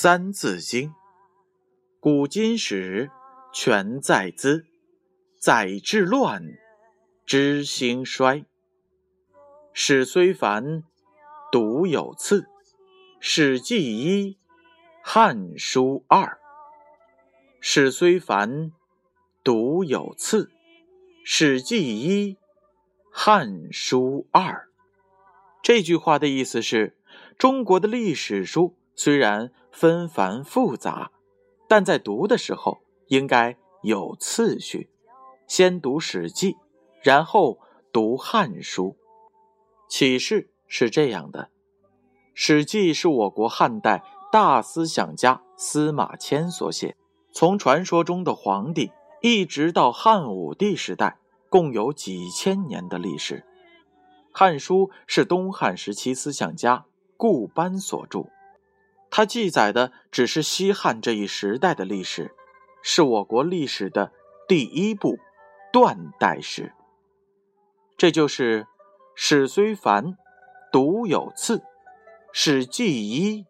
三字经》，古今史全在兹，载治乱，知兴衰。史虽繁，读有次。《史记》一，《汉书》二。史虽繁，读有次。《史记》一，《汉书》二。这句话的意思是：中国的历史书虽然纷繁复杂，但在读的时候应该有次序，先读《史记》，然后读《汉书》。启示是这样的：《史记》是我国汉代大思想家司马迁所写，从传说中的皇帝一直到汉武帝时代，共有几千年的历史。《汉书》是东汉时期思想家顾班所著，它记载的只是西汉这一时代的历史，是我国历史的第一部断代史。这就是。史虽繁，读有次。《史记》一，《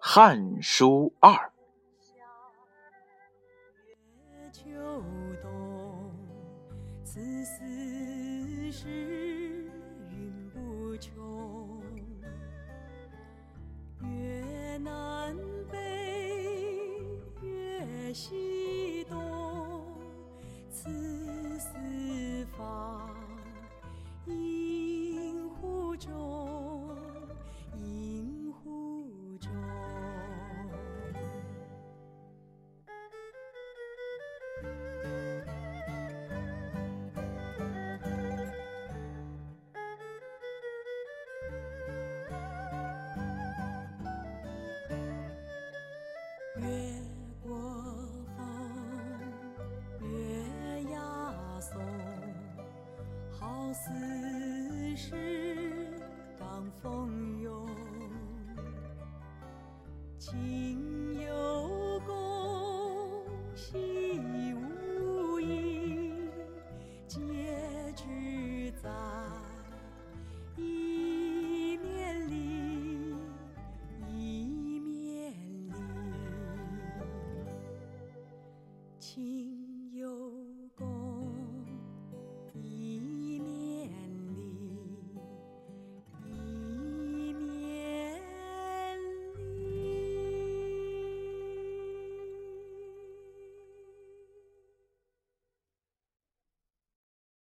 汉书》二。似心有共心无疑结局在一面里一面里情有